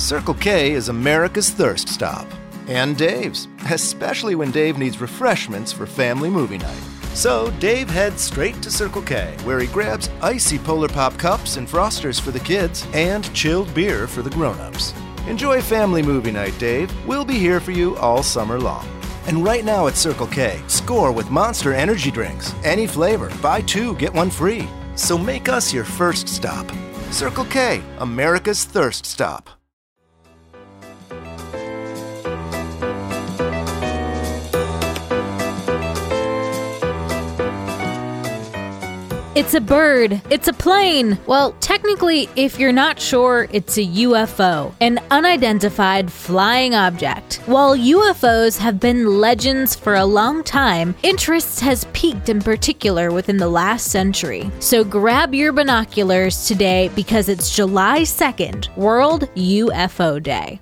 Circle K is America's thirst stop. And Dave's, especially when Dave needs refreshments for family movie night. So Dave heads straight to Circle K, where he grabs icy Polar Pop cups and frosters for the kids and chilled beer for the grown-ups. Enjoy family movie night, Dave. We'll be here for you all summer long. And right now at Circle K, score with Monster Energy drinks. Any flavor, buy two, get one free. So make us your first stop. Circle K, America's thirst stop. It's a bird. It's a plane. Well, technically, if you're not sure, it's a UFO, an unidentified flying object. While UFOs have been legends for a long time, interest has peaked in particular within the last century. So grab your binoculars today because it's July 2nd, World UFO Day.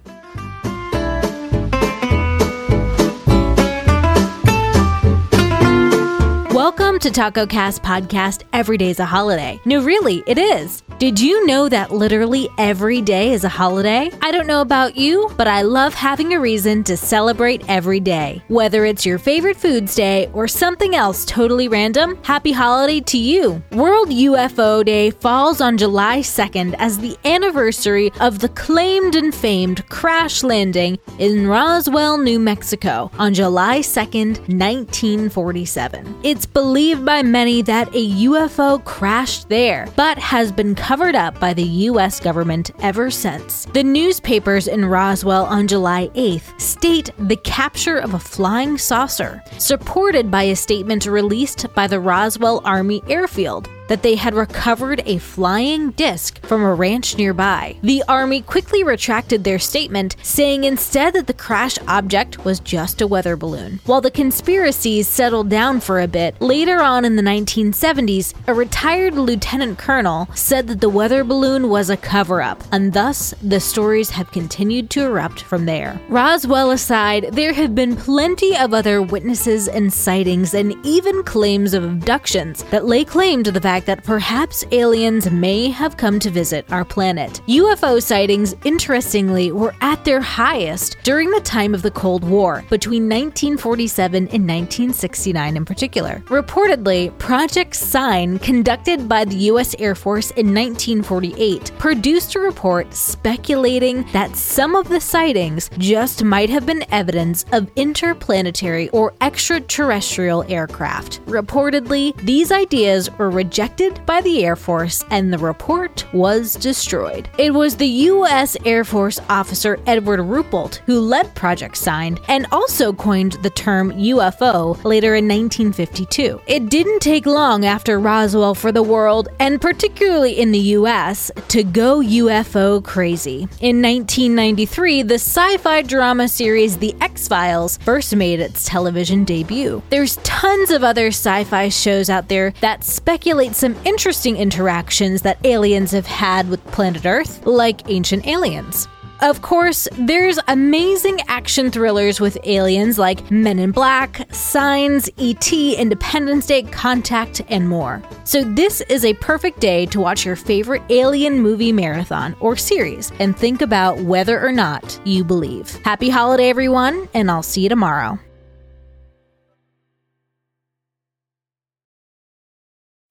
Welcome to Taco Cast Podcast Every Day's a Holiday. No, really, it is. Did you know that literally every day is a holiday? I don't know about you, but I love having a reason to celebrate every day. Whether it's your favorite foods day or something else totally random, happy holiday to you. World UFO Day falls on July 2nd as the anniversary of the claimed and famed crash landing in Roswell, New Mexico on July 2nd, 1947. It's believed by many that a UFO crashed there, but has been covered up by the U.S. government ever since. The newspapers in Roswell on July 8th state the capture of a flying saucer, supported by a statement released by the Roswell Army Airfield that they had recovered a flying disc from a ranch nearby. The Army quickly retracted their statement, saying instead that the crash object was just a weather balloon. While the conspiracies settled down for a bit, later on in the 1970s, a retired lieutenant colonel said that the weather balloon was a cover up, and thus the stories have continued to erupt from there. Roswell aside, there have been plenty of other witnesses and sightings and even claims of abductions that lay claim to the fact that perhaps aliens may have come to visit our planet. UFO sightings, interestingly, were at their highest during the time of the Cold War, between 1947 and 1969 in particular. Reportedly, Project Sign, conducted by the U.S. Air Force in 1948, produced a report speculating that some of the sightings just might have been evidence of interplanetary or extraterrestrial aircraft. Reportedly, these ideas were rejected by the Air Force and the report was destroyed. It was the U.S. Air Force officer Edward Ruppelt who led Project Sign and also coined the term UFO later in 1952. It didn't take long after Roswell for the world, and particularly in the US, to go UFO crazy. In 1993, the sci fi drama series The X Files first made its television debut. There's tons of other sci fi shows out there that speculate some interesting interactions that aliens have had with planet Earth, like Ancient Aliens. Of course, there's amazing action thrillers with aliens like Men in Black, Signs, E.T., Independence Day, Contact, and more. So, this is a perfect day to watch your favorite alien movie marathon or series and think about whether or not you believe. Happy holiday, everyone, and I'll see you tomorrow.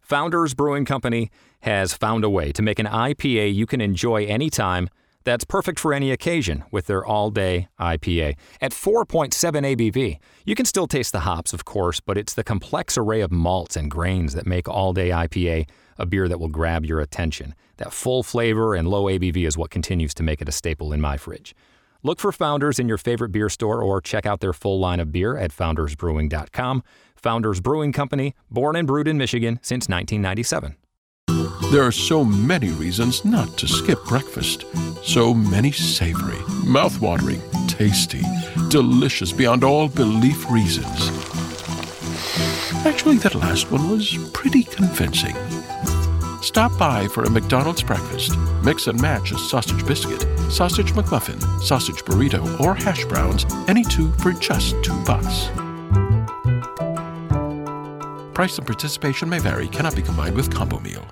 Founders Brewing Company has found a way to make an IPA you can enjoy anytime that's perfect for any occasion with their all day IPA. At 4.7 ABV, you can still taste the hops, of course, but it's the complex array of malts and grains that make all day IPA a beer that will grab your attention. That full flavor and low ABV is what continues to make it a staple in my fridge. Look for Founders in your favorite beer store or check out their full line of beer at foundersbrewing.com. Founders Brewing Company, born and brewed in Michigan since 1997. There are so many reasons not to skip breakfast. So many savory, mouth-watering, tasty, delicious beyond all belief reasons. Actually, that last one was pretty convincing. Stop by for a McDonald's breakfast. Mix and match a sausage biscuit, sausage McMuffin, sausage burrito, or hash browns, any two for just two bucks. Price and participation may vary, cannot be combined with combo meal.